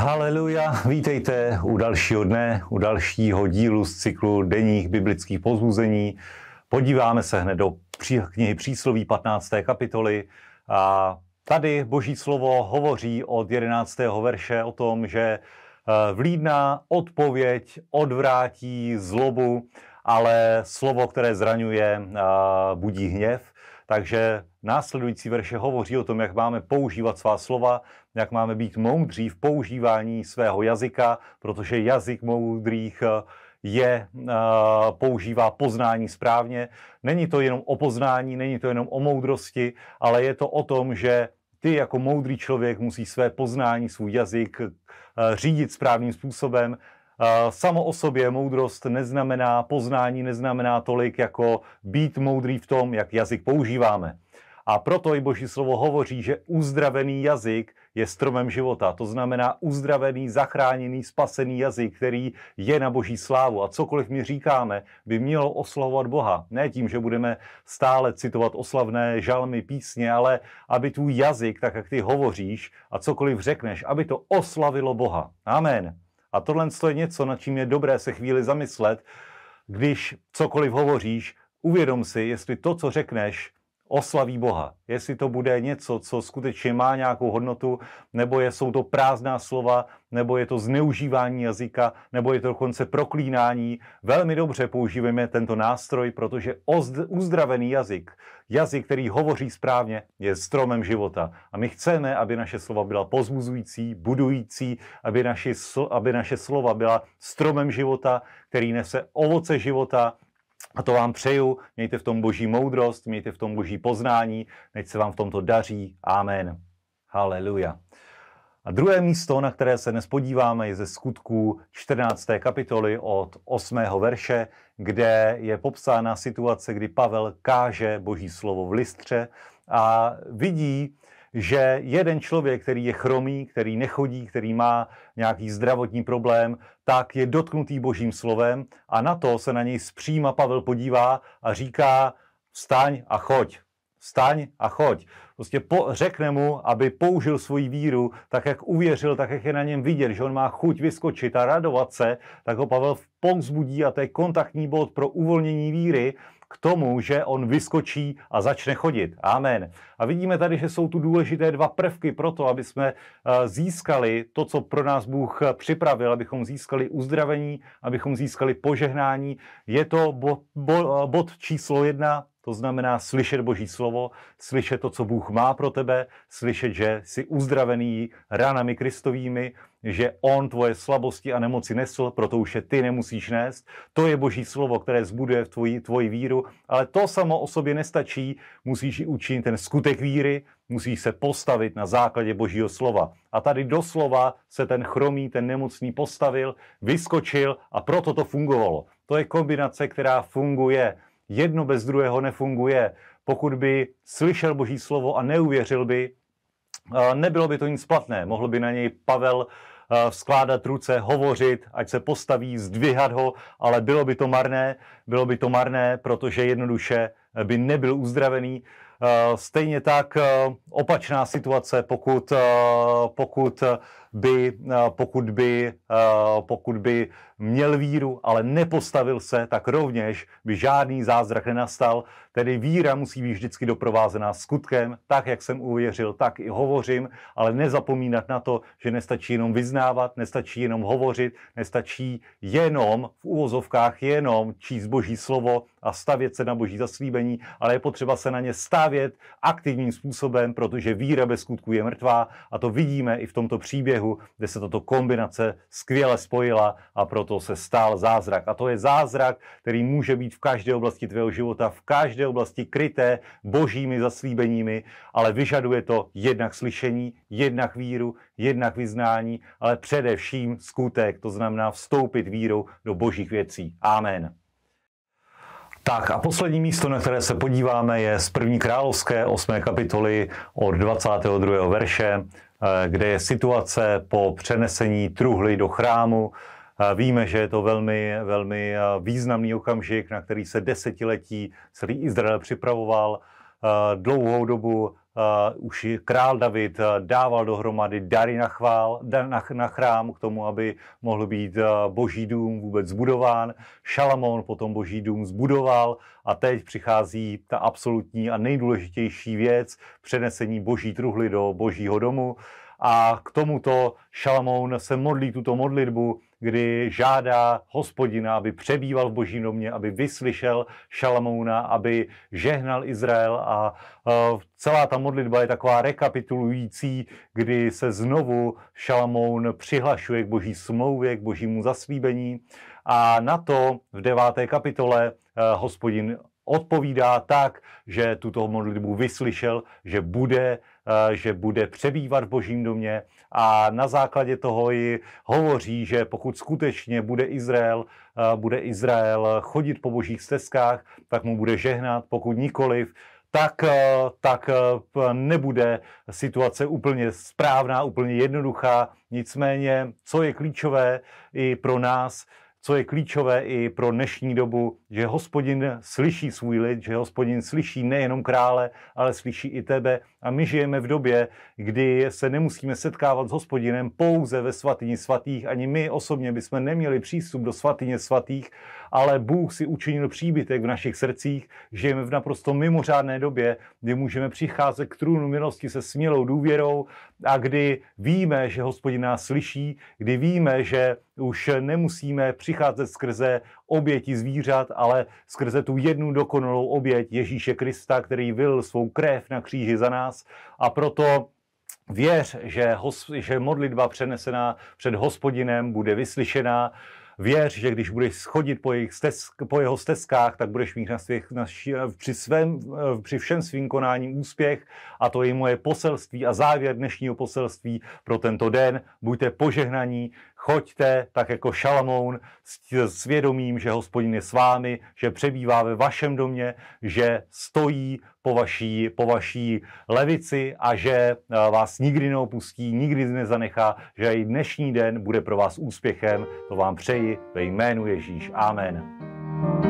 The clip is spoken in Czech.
Haleluja, vítejte u dalšího dne, u dalšího dílu z cyklu denních biblických pozbuzení. Podíváme se hned do knihy Přísloví 15. kapitoly. A tady Boží slovo hovoří od 11. verše o tom, že eh, vlídná odpověď odvrátí zlobu, ale slovo, které zraňuje, eh, budí hněv. Takže následující verše hovoří o tom, jak máme používat svá slova, jak máme být moudří v používání svého jazyka, protože jazyk moudrých eh, je, eh, používá poznání správně. Není to jenom o poznání, není to jenom o moudrosti, ale je to o tom, že ty jako moudrý člověk musí své poznání, svůj jazyk eh, řídit správným způsobem. Samo o sobě moudrost neznamená, poznání neznamená tolik, jako být moudrý v tom, jak jazyk používáme. A proto i Boží slovo hovoří, že uzdravený jazyk je stromem života. To znamená uzdravený, zachráněný, spasený jazyk, který je na Boží slávu. A cokoliv my říkáme, by mělo oslavovat Boha. Ne tím, že budeme stále citovat oslavné žalmy, písně, ale aby tvůj jazyk, tak jak ty hovoříš a cokoliv řekneš, aby to oslavilo Boha. Amen. A tohle je něco, nad čím je dobré se chvíli zamyslet, když cokoliv hovoříš, uvědom si, jestli to, co řekneš, oslaví Boha. Jestli to bude něco, co skutečně má nějakou hodnotu, nebo je, jsou to prázdná slova, nebo je to zneužívání jazyka, nebo je to dokonce proklínání. Velmi dobře používáme tento nástroj, protože uzdravený jazyk, jazyk, který hovoří správně, je stromem života. A my chceme, aby naše slova byla pozbuzující, budující, aby naše, aby naše slova byla stromem života, který nese ovoce života, a to vám přeju, mějte v tom boží moudrost, mějte v tom boží poznání, nech se vám v tomto daří. Amen. Haleluja. A druhé místo, na které se dnes podíváme, je ze skutků 14. kapitoly od 8. verše, kde je popsána situace, kdy Pavel káže boží slovo v listře a vidí, že jeden člověk, který je chromý, který nechodí, který má nějaký zdravotní problém, tak je dotknutý božím slovem a na to se na něj zpříma Pavel podívá a říká, vstaň a choď. Vstaň a choď. Prostě po, řekne mu, aby použil svoji víru, tak jak uvěřil, tak jak je na něm vidět, že on má chuť vyskočit a radovat se, tak ho Pavel povzbudí a to je kontaktní bod pro uvolnění víry k tomu, že on vyskočí a začne chodit. Amen. A vidíme tady, že jsou tu důležité dva prvky pro to, aby jsme eh, získali to, co pro nás Bůh připravil, abychom získali uzdravení, abychom získali požehnání. Je to bod, bod, bod číslo jedna, to znamená slyšet Boží slovo, slyšet to, co Bůh má pro tebe, slyšet, že jsi uzdravený ranami Kristovými, že On tvoje slabosti a nemoci nesl, proto už je ty nemusíš nést. To je Boží slovo, které zbuduje v tvoji, tvoji víru, ale to samo o sobě nestačí. Musíš i učinit ten skutek víry, musíš se postavit na základě Božího slova. A tady doslova se ten chromý, ten nemocný postavil, vyskočil a proto to fungovalo. To je kombinace, která funguje Jedno bez druhého nefunguje. Pokud by slyšel Boží slovo a neuvěřil by, eh, nebylo by to nic platné. Mohl by na něj Pavel skládat ruce, hovořit, ať se postaví, zdvihat ho, ale bylo by to marné, bylo by to marné, protože jednoduše by nebyl uzdravený. Eh, stejně tak opačná situace, pokud, pokud by, pokud by, pokud by měl víru, ale nepostavil se, tak rovněž by žádný zázrak nenastal. Tedy víra musí být vždycky doprovázená skutkem, tak jak jsem uvěřil, tak i hovořím, ale nezapomínat na to, že nestačí jenom vyznávat, nestačí jenom hovořit, nestačí jenom v úvozovkách jenom číst boží slovo a stavět se na boží zaslíbení, ale je potřeba se na ně stavět aktivním způsobem, protože víra bez skutku je mrtvá a to vidíme i v tomto příběhu, kde se tato kombinace skvěle spojila a proto to se stal zázrak. A to je zázrak, který může být v každé oblasti tvého života, v každé oblasti kryté božími zaslíbeními, ale vyžaduje to jednak slyšení, jednak víru, jednak vyznání, ale především skutek, to znamená vstoupit vírou do božích věcí. Amen. Tak a poslední místo, na které se podíváme, je z první královské 8. kapitoly od 22. verše, eh, kde je situace po přenesení truhly do chrámu. Víme, že je to velmi, velmi významný okamžik, na který se desetiletí celý Izrael připravoval. Dlouhou dobu už král David dával dohromady dary na, chvál, na, na chrám k tomu, aby mohl být boží dům vůbec zbudován. Šalamón potom boží dům zbudoval a teď přichází ta absolutní a nejdůležitější věc, přenesení boží truhly do božího domu. A k tomuto Šalamoun se modlí tuto modlitbu, kdy žádá hospodina, aby přebýval v božím domě, aby vyslyšel Šalamouna, aby žehnal Izrael a celá ta modlitba je taková rekapitulující, kdy se znovu Šalamoun přihlašuje k boží smlouvě, k božímu zaslíbení. A na to v deváté kapitole hospodin odpovídá tak, že tuto modlitbu vyslyšel, že bude, že bude přebývat v božím domě a na základě toho ji hovoří, že pokud skutečně bude Izrael, eh, bude Izrael chodit po božích stezkách, tak mu bude žehnat, pokud nikoliv, tak, eh, tak nebude situace úplně správná, úplně jednoduchá. Nicméně, co je klíčové i pro nás, co je klíčové i pro dnešní dobu, že hospodin slyší svůj lid, že hospodin slyší nejenom krále, ale slyší i tebe. A my žijeme v době, kdy se nemusíme setkávat s hospodinem pouze ve svatyni svatých. Ani my osobně bychom neměli přístup do svatyně svatých, ale Bůh si učinil příbytek v našich srdcích. Žijeme v naprosto mimořádné době, kdy můžeme přicházet k trůnu milosti se smělou důvěrou a kdy víme, že hospodin nás slyší, kdy víme, že už nemusíme přicházet skrze oběti zvířat, ale skrze tu jednu dokonalou oběť Ježíše Krista, který vylil svou krev na kříži za nás. A proto věř, že, hos, že modlitba přenesená před hospodinem bude vyslyšená, Věř, že když budeš schodit po, jejich stez, po jeho stezkách, tak budeš mít na svých, na, při, svém, při všem svým konáním úspěch. A to je moje poselství a závěr dnešního poselství pro tento den. Buďte požehnaní, choďte tak jako Šalamoun s svědomím, že hospodin je s vámi, že přebývá ve vašem domě, že stojí po vaší, po vaší levici a že eh, vás nikdy neopustí, nikdy nezanechá, že i dnešní den bude pro vás úspěchem. To vám přeji ve jménu Ježíš. Amen.